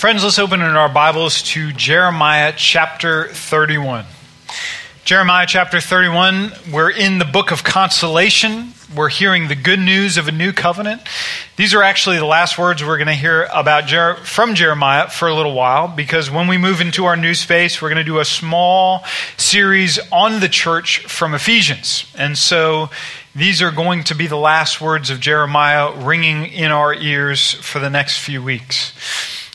Friends, let's open in our Bibles to Jeremiah chapter 31. Jeremiah chapter 31, we're in the book of consolation. We're hearing the good news of a new covenant. These are actually the last words we're going to hear about Jer- from Jeremiah for a little while because when we move into our new space, we're going to do a small series on the church from Ephesians. And so these are going to be the last words of Jeremiah ringing in our ears for the next few weeks.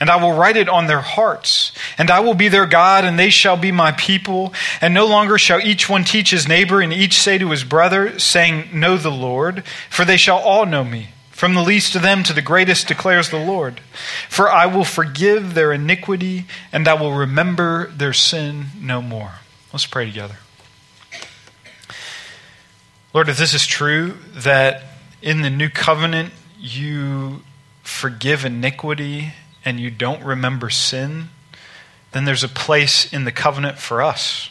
and I will write it on their hearts. And I will be their God, and they shall be my people. And no longer shall each one teach his neighbor, and each say to his brother, saying, Know the Lord, for they shall all know me. From the least of them to the greatest declares the Lord. For I will forgive their iniquity, and I will remember their sin no more. Let's pray together. Lord, if this is true, that in the new covenant you forgive iniquity and you don't remember sin, then there's a place in the covenant for us.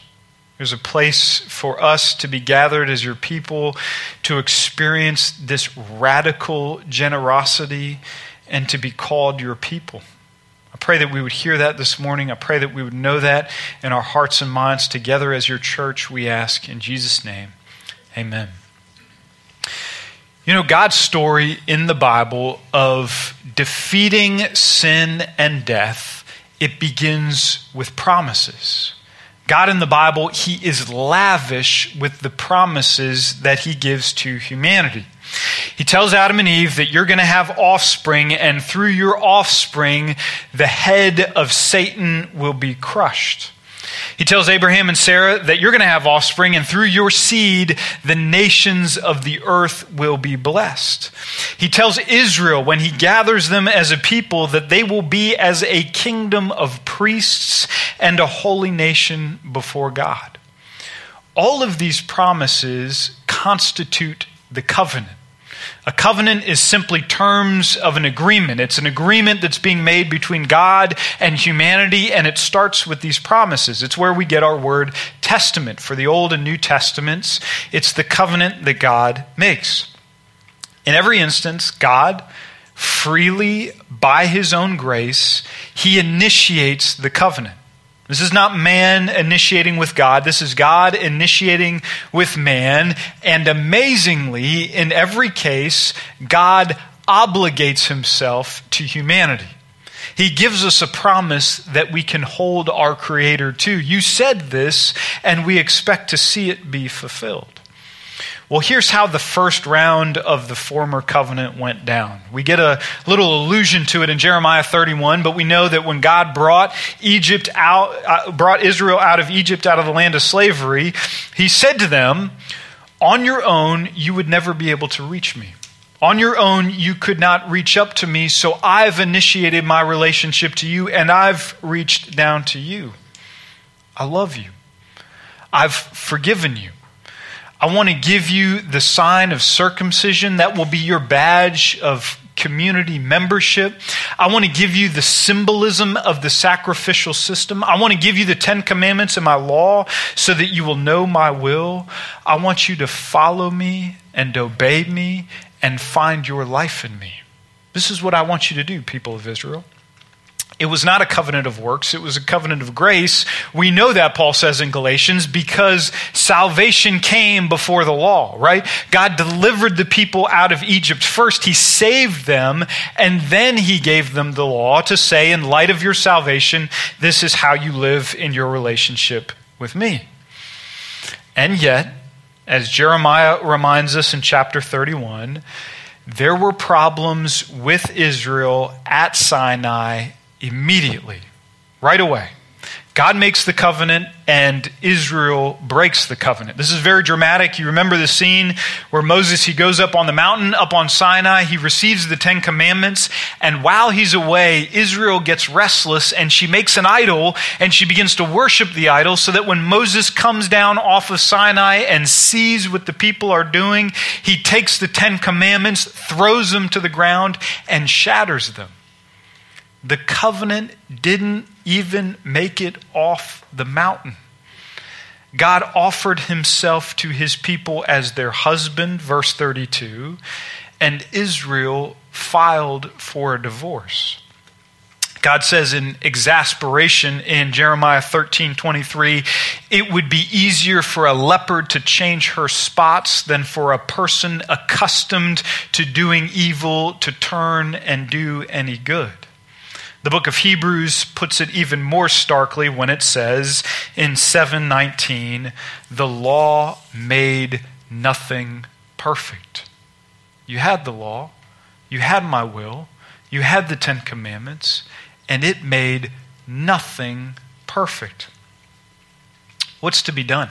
There's a place for us to be gathered as your people to experience this radical generosity and to be called your people. I pray that we would hear that this morning. I pray that we would know that in our hearts and minds together as your church, we ask in Jesus' name. Amen. You know, God's story in the Bible of defeating sin and death, it begins with promises. God in the Bible, He is lavish with the promises that He gives to humanity. He tells Adam and Eve that you're going to have offspring, and through your offspring, the head of Satan will be crushed. He tells Abraham and Sarah that you're going to have offspring, and through your seed, the nations of the earth will be blessed. He tells Israel when he gathers them as a people that they will be as a kingdom of priests and a holy nation before God. All of these promises constitute the covenant. A covenant is simply terms of an agreement. It's an agreement that's being made between God and humanity, and it starts with these promises. It's where we get our word testament for the Old and New Testaments. It's the covenant that God makes. In every instance, God, freely, by his own grace, he initiates the covenant. This is not man initiating with God. This is God initiating with man. And amazingly, in every case, God obligates himself to humanity. He gives us a promise that we can hold our Creator to. You said this, and we expect to see it be fulfilled. Well, here's how the first round of the former covenant went down. We get a little allusion to it in Jeremiah 31, but we know that when God brought Egypt out, uh, brought Israel out of Egypt, out of the land of slavery, he said to them, On your own, you would never be able to reach me. On your own, you could not reach up to me, so I've initiated my relationship to you and I've reached down to you. I love you. I've forgiven you. I want to give you the sign of circumcision. That will be your badge of community membership. I want to give you the symbolism of the sacrificial system. I want to give you the Ten Commandments and my law so that you will know my will. I want you to follow me and obey me and find your life in me. This is what I want you to do, people of Israel. It was not a covenant of works, it was a covenant of grace. We know that, Paul says in Galatians, because salvation came before the law, right? God delivered the people out of Egypt. First, He saved them, and then He gave them the law to say, in light of your salvation, this is how you live in your relationship with me. And yet, as Jeremiah reminds us in chapter 31, there were problems with Israel at Sinai immediately, right away. God makes the covenant and Israel breaks the covenant. This is very dramatic. You remember the scene where Moses he goes up on the mountain up on Sinai, he receives the 10 commandments, and while he's away, Israel gets restless and she makes an idol and she begins to worship the idol so that when Moses comes down off of Sinai and sees what the people are doing, he takes the 10 commandments, throws them to the ground and shatters them. The covenant didn't even make it off the mountain. God offered himself to his people as their husband, verse 32, and Israel filed for a divorce. God says in exasperation in Jeremiah 13 23, it would be easier for a leopard to change her spots than for a person accustomed to doing evil to turn and do any good. The book of Hebrews puts it even more starkly when it says in 719, the law made nothing perfect. You had the law, you had my will, you had the Ten Commandments, and it made nothing perfect. What's to be done?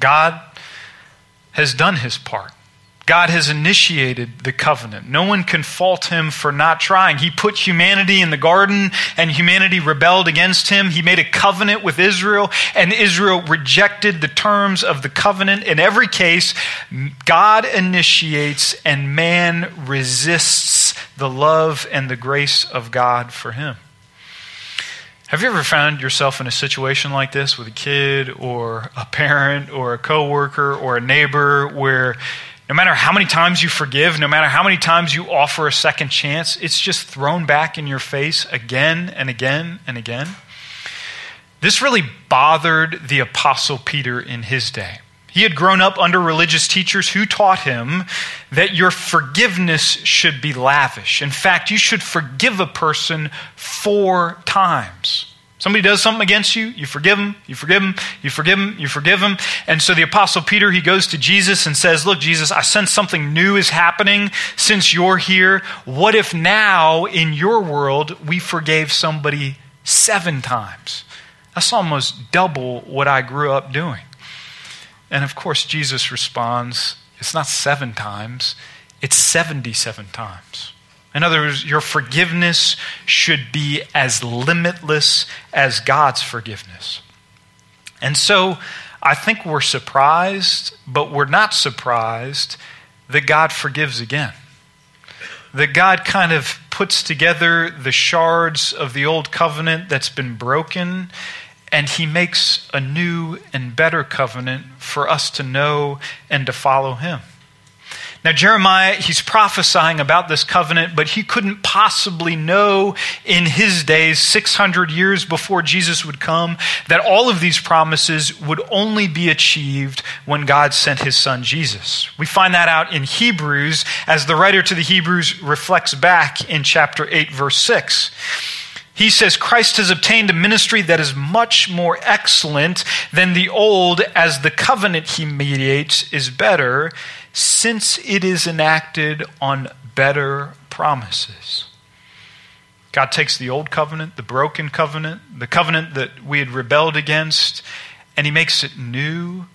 God has done his part. God has initiated the covenant. No one can fault him for not trying. He put humanity in the garden and humanity rebelled against him. He made a covenant with Israel and Israel rejected the terms of the covenant. In every case, God initiates and man resists the love and the grace of God for him. Have you ever found yourself in a situation like this with a kid or a parent or a coworker or a neighbor where no matter how many times you forgive, no matter how many times you offer a second chance, it's just thrown back in your face again and again and again. This really bothered the Apostle Peter in his day. He had grown up under religious teachers who taught him that your forgiveness should be lavish. In fact, you should forgive a person four times. Somebody does something against you, you forgive them, you forgive them, you forgive them, you forgive them. And so the Apostle Peter, he goes to Jesus and says, Look, Jesus, I sense something new is happening since you're here. What if now in your world we forgave somebody seven times? That's almost double what I grew up doing. And of course, Jesus responds, It's not seven times, it's 77 times. In other words, your forgiveness should be as limitless as God's forgiveness. And so I think we're surprised, but we're not surprised that God forgives again. That God kind of puts together the shards of the old covenant that's been broken, and he makes a new and better covenant for us to know and to follow him. Now, Jeremiah, he's prophesying about this covenant, but he couldn't possibly know in his days, 600 years before Jesus would come, that all of these promises would only be achieved when God sent his son Jesus. We find that out in Hebrews as the writer to the Hebrews reflects back in chapter 8, verse 6. He says, Christ has obtained a ministry that is much more excellent than the old, as the covenant he mediates is better since it is enacted on better promises. God takes the old covenant, the broken covenant, the covenant that we had rebelled against, and He makes it new,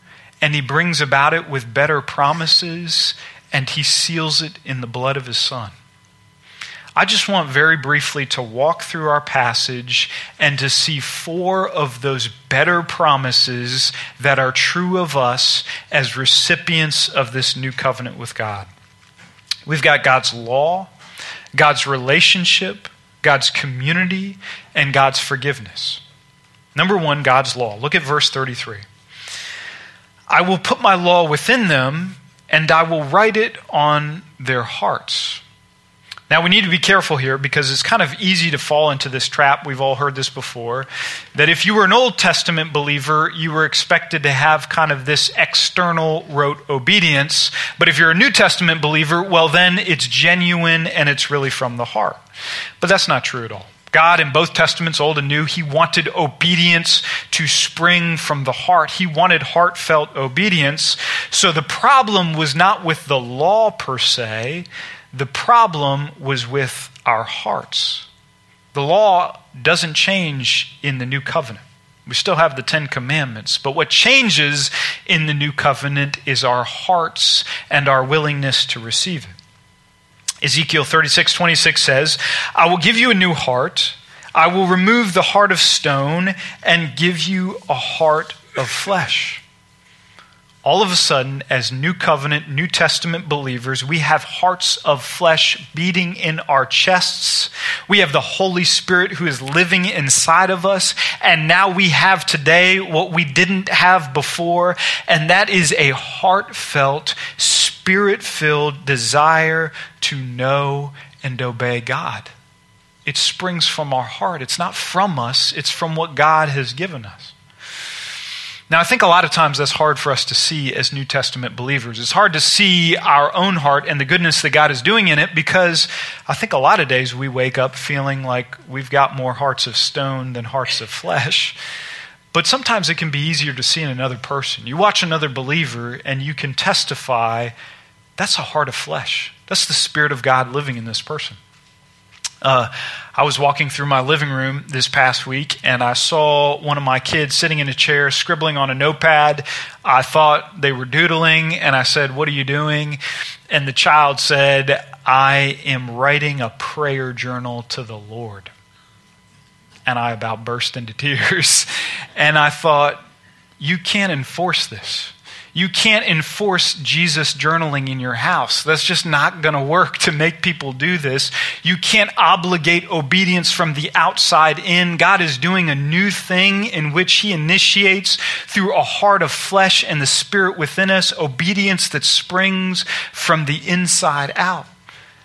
and He brings about it with better promises, and He seals it in the blood of His Son. I just want very briefly to walk through our passage and to see four of those better promises that are true of us as recipients of this new covenant with God. We've got God's law, God's relationship, God's community, and God's forgiveness. Number one, God's law. Look at verse 33. I will put my law within them, and I will write it on their hearts. Now, we need to be careful here because it's kind of easy to fall into this trap. We've all heard this before. That if you were an Old Testament believer, you were expected to have kind of this external rote obedience. But if you're a New Testament believer, well, then it's genuine and it's really from the heart. But that's not true at all. God, in both Testaments, Old and New, He wanted obedience to spring from the heart. He wanted heartfelt obedience. So the problem was not with the law per se, the problem was with our hearts. The law doesn't change in the new covenant. We still have the Ten Commandments. But what changes in the new covenant is our hearts and our willingness to receive it. Ezekiel 36 26 says, I will give you a new heart. I will remove the heart of stone and give you a heart of flesh all of a sudden, as New Covenant, New Testament believers, we have hearts of flesh beating in our chests. We have the Holy Spirit who is living inside of us. And now we have today what we didn't have before, and that is a heartfelt, spirit filled desire to know and obey God. It springs from our heart. It's not from us, it's from what God has given us. Now, I think a lot of times that's hard for us to see as New Testament believers. It's hard to see our own heart and the goodness that God is doing in it because I think a lot of days we wake up feeling like we've got more hearts of stone than hearts of flesh. But sometimes it can be easier to see in another person. You watch another believer and you can testify that's a heart of flesh. That's the Spirit of God living in this person. Uh, I was walking through my living room this past week and I saw one of my kids sitting in a chair scribbling on a notepad. I thought they were doodling and I said, What are you doing? And the child said, I am writing a prayer journal to the Lord. And I about burst into tears. And I thought, You can't enforce this. You can't enforce Jesus journaling in your house. That's just not going to work to make people do this. You can't obligate obedience from the outside in. God is doing a new thing in which He initiates through a heart of flesh and the Spirit within us, obedience that springs from the inside out.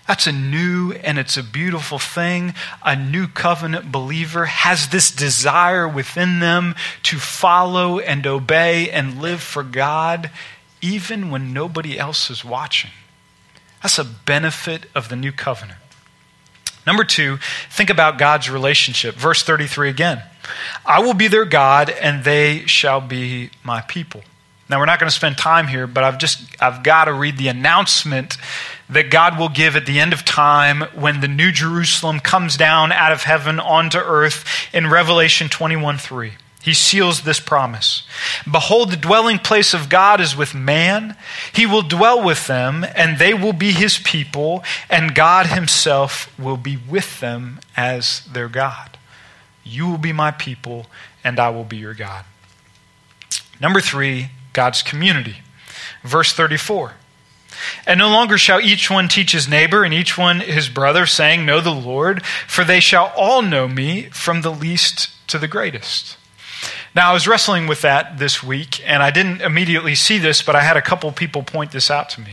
That's a new and it's a beautiful thing. A new covenant believer has this desire within them to follow and obey and live for God, even when nobody else is watching. That's a benefit of the new covenant. Number two, think about God's relationship. Verse 33 again I will be their God, and they shall be my people. Now, we're not going to spend time here, but I've just, I've got to read the announcement that God will give at the end of time when the new Jerusalem comes down out of heaven onto earth in Revelation 21 3. He seals this promise. Behold, the dwelling place of God is with man. He will dwell with them, and they will be his people, and God himself will be with them as their God. You will be my people, and I will be your God. Number three, God's community. Verse 34. And no longer shall each one teach his neighbor and each one his brother, saying, Know the Lord, for they shall all know me, from the least to the greatest. Now, I was wrestling with that this week, and I didn't immediately see this, but I had a couple people point this out to me.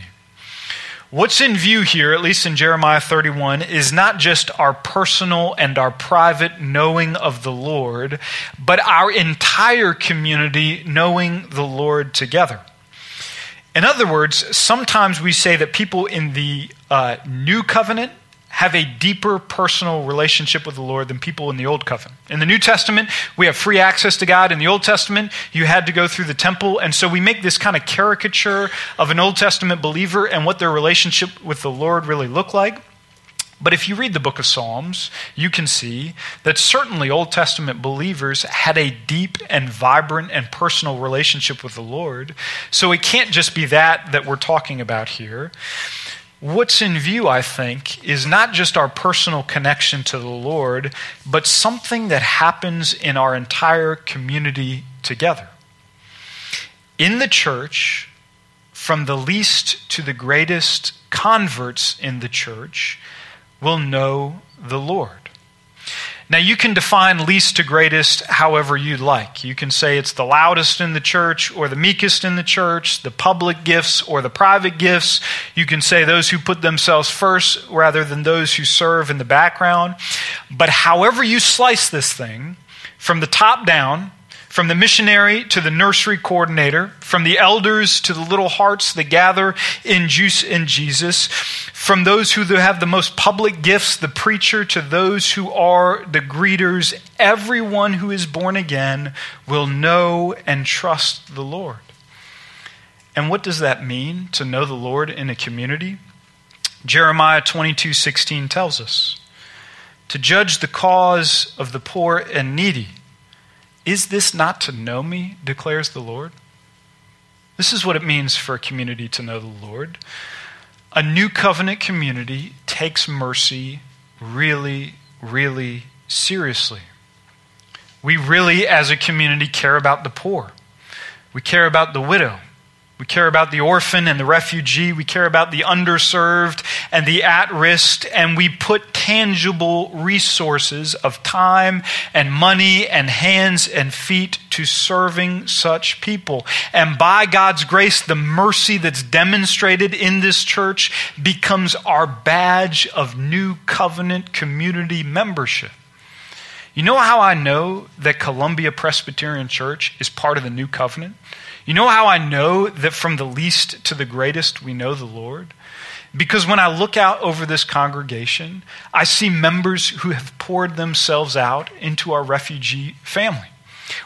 What's in view here, at least in Jeremiah 31, is not just our personal and our private knowing of the Lord, but our entire community knowing the Lord together. In other words, sometimes we say that people in the uh, new covenant have a deeper personal relationship with the Lord than people in the Old Covenant. In the New Testament, we have free access to God. In the Old Testament, you had to go through the temple. And so we make this kind of caricature of an Old Testament believer and what their relationship with the Lord really looked like. But if you read the book of Psalms, you can see that certainly Old Testament believers had a deep and vibrant and personal relationship with the Lord. So it can't just be that that we're talking about here. What's in view, I think, is not just our personal connection to the Lord, but something that happens in our entire community together. In the church, from the least to the greatest converts in the church, will know the Lord. Now, you can define least to greatest however you'd like. You can say it's the loudest in the church or the meekest in the church, the public gifts or the private gifts. You can say those who put themselves first rather than those who serve in the background. But however you slice this thing, from the top down, from the missionary to the nursery coordinator, from the elders to the little hearts that gather in juice in Jesus, from those who have the most public gifts, the preacher, to those who are the greeters, everyone who is born again will know and trust the Lord. And what does that mean to know the Lord in a community? Jeremiah 22 16 tells us to judge the cause of the poor and needy Is this not to know me, declares the Lord? This is what it means for a community to know the Lord. A new covenant community takes mercy really, really seriously. We really, as a community, care about the poor. We care about the widow. We care about the orphan and the refugee. We care about the underserved and the at risk. And we put tangible resources of time and money and hands and feet to serving such people. And by God's grace, the mercy that's demonstrated in this church becomes our badge of new covenant community membership. You know how I know that Columbia Presbyterian Church is part of the new covenant? You know how I know that from the least to the greatest we know the Lord? Because when I look out over this congregation, I see members who have poured themselves out into our refugee family.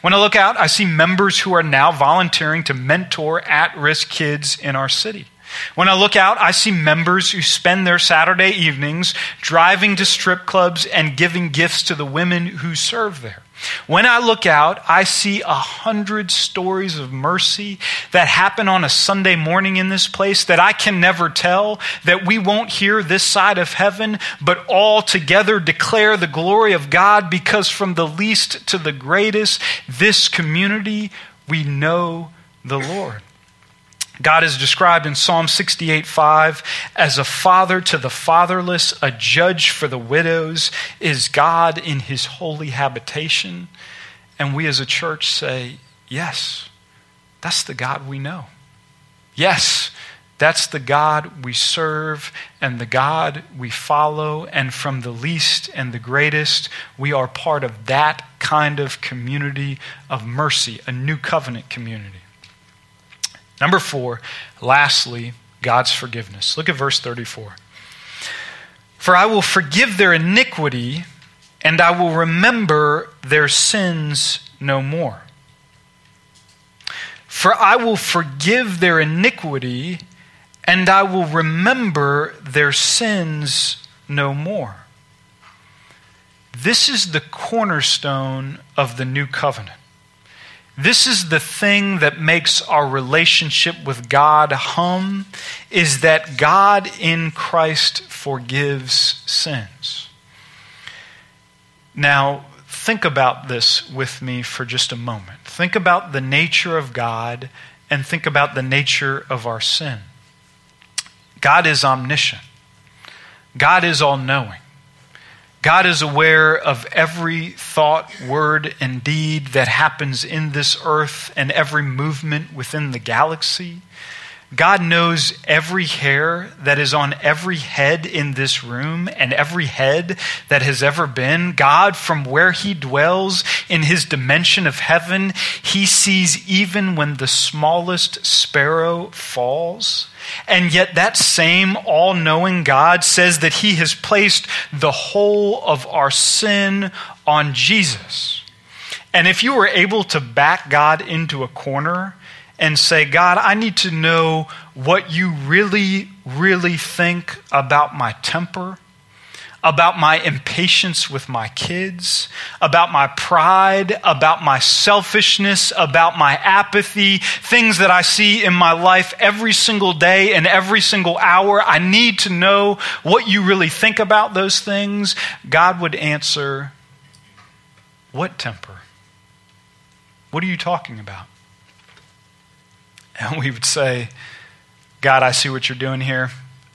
When I look out, I see members who are now volunteering to mentor at risk kids in our city. When I look out, I see members who spend their Saturday evenings driving to strip clubs and giving gifts to the women who serve there. When I look out, I see a hundred stories of mercy that happen on a Sunday morning in this place that I can never tell, that we won't hear this side of heaven, but all together declare the glory of God because from the least to the greatest, this community, we know the Lord. God is described in Psalm 68 5 as a father to the fatherless, a judge for the widows, is God in his holy habitation. And we as a church say, yes, that's the God we know. Yes, that's the God we serve and the God we follow. And from the least and the greatest, we are part of that kind of community of mercy, a new covenant community. Number four, lastly, God's forgiveness. Look at verse 34. For I will forgive their iniquity, and I will remember their sins no more. For I will forgive their iniquity, and I will remember their sins no more. This is the cornerstone of the new covenant. This is the thing that makes our relationship with God hum is that God in Christ forgives sins. Now, think about this with me for just a moment. Think about the nature of God and think about the nature of our sin. God is omniscient. God is all knowing. God is aware of every thought, word, and deed that happens in this earth and every movement within the galaxy. God knows every hair that is on every head in this room and every head that has ever been. God, from where He dwells in His dimension of heaven, He sees even when the smallest sparrow falls. And yet, that same all knowing God says that He has placed the whole of our sin on Jesus. And if you were able to back God into a corner and say, God, I need to know what you really, really think about my temper about my impatience with my kids, about my pride, about my selfishness, about my apathy, things that I see in my life every single day and every single hour. I need to know what you really think about those things. God would answer, What temper? What are you talking about? And we would say, God, I see what you're doing here,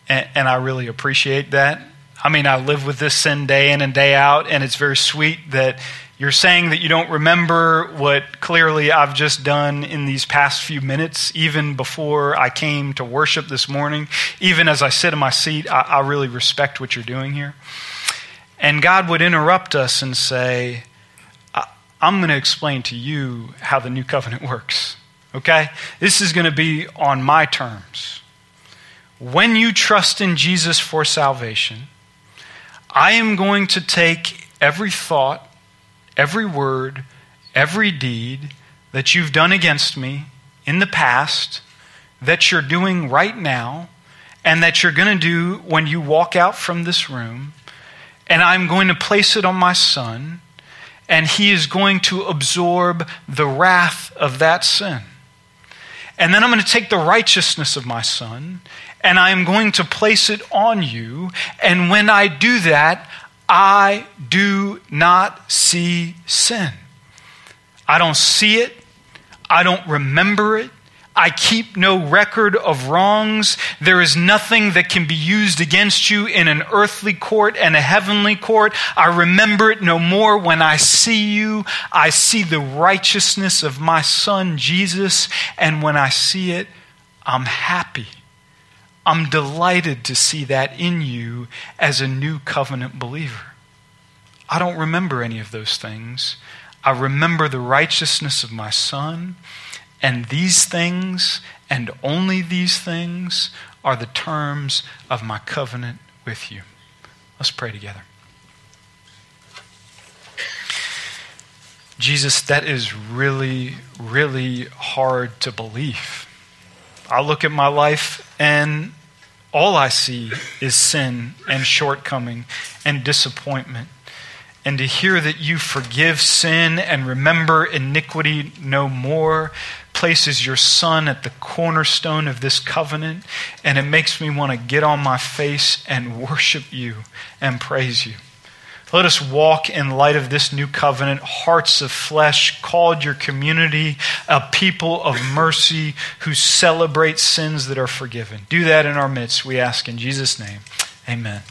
and, and I really appreciate that. I mean, I live with this sin day in and day out, and it's very sweet that you're saying that you don't remember what clearly I've just done in these past few minutes, even before I came to worship this morning. Even as I sit in my seat, I, I really respect what you're doing here. And God would interrupt us and say, I'm going to explain to you how the new covenant works. Okay? This is going to be on my terms. When you trust in Jesus for salvation, I am going to take every thought, every word, every deed that you've done against me in the past, that you're doing right now, and that you're going to do when you walk out from this room, and I'm going to place it on my son, and he is going to absorb the wrath of that sin. And then I'm going to take the righteousness of my son and I am going to place it on you. And when I do that, I do not see sin. I don't see it. I don't remember it. I keep no record of wrongs. There is nothing that can be used against you in an earthly court and a heavenly court. I remember it no more when I see you. I see the righteousness of my son Jesus, and when I see it, I'm happy. I'm delighted to see that in you as a new covenant believer. I don't remember any of those things. I remember the righteousness of my son. And these things, and only these things, are the terms of my covenant with you. Let's pray together. Jesus, that is really, really hard to believe. I look at my life and all I see is sin and shortcoming and disappointment and to hear that you forgive sin and remember iniquity no more places your son at the cornerstone of this covenant and it makes me want to get on my face and worship you and praise you let us walk in light of this new covenant, hearts of flesh, called your community, a people of mercy who celebrate sins that are forgiven. Do that in our midst, we ask in Jesus' name. Amen.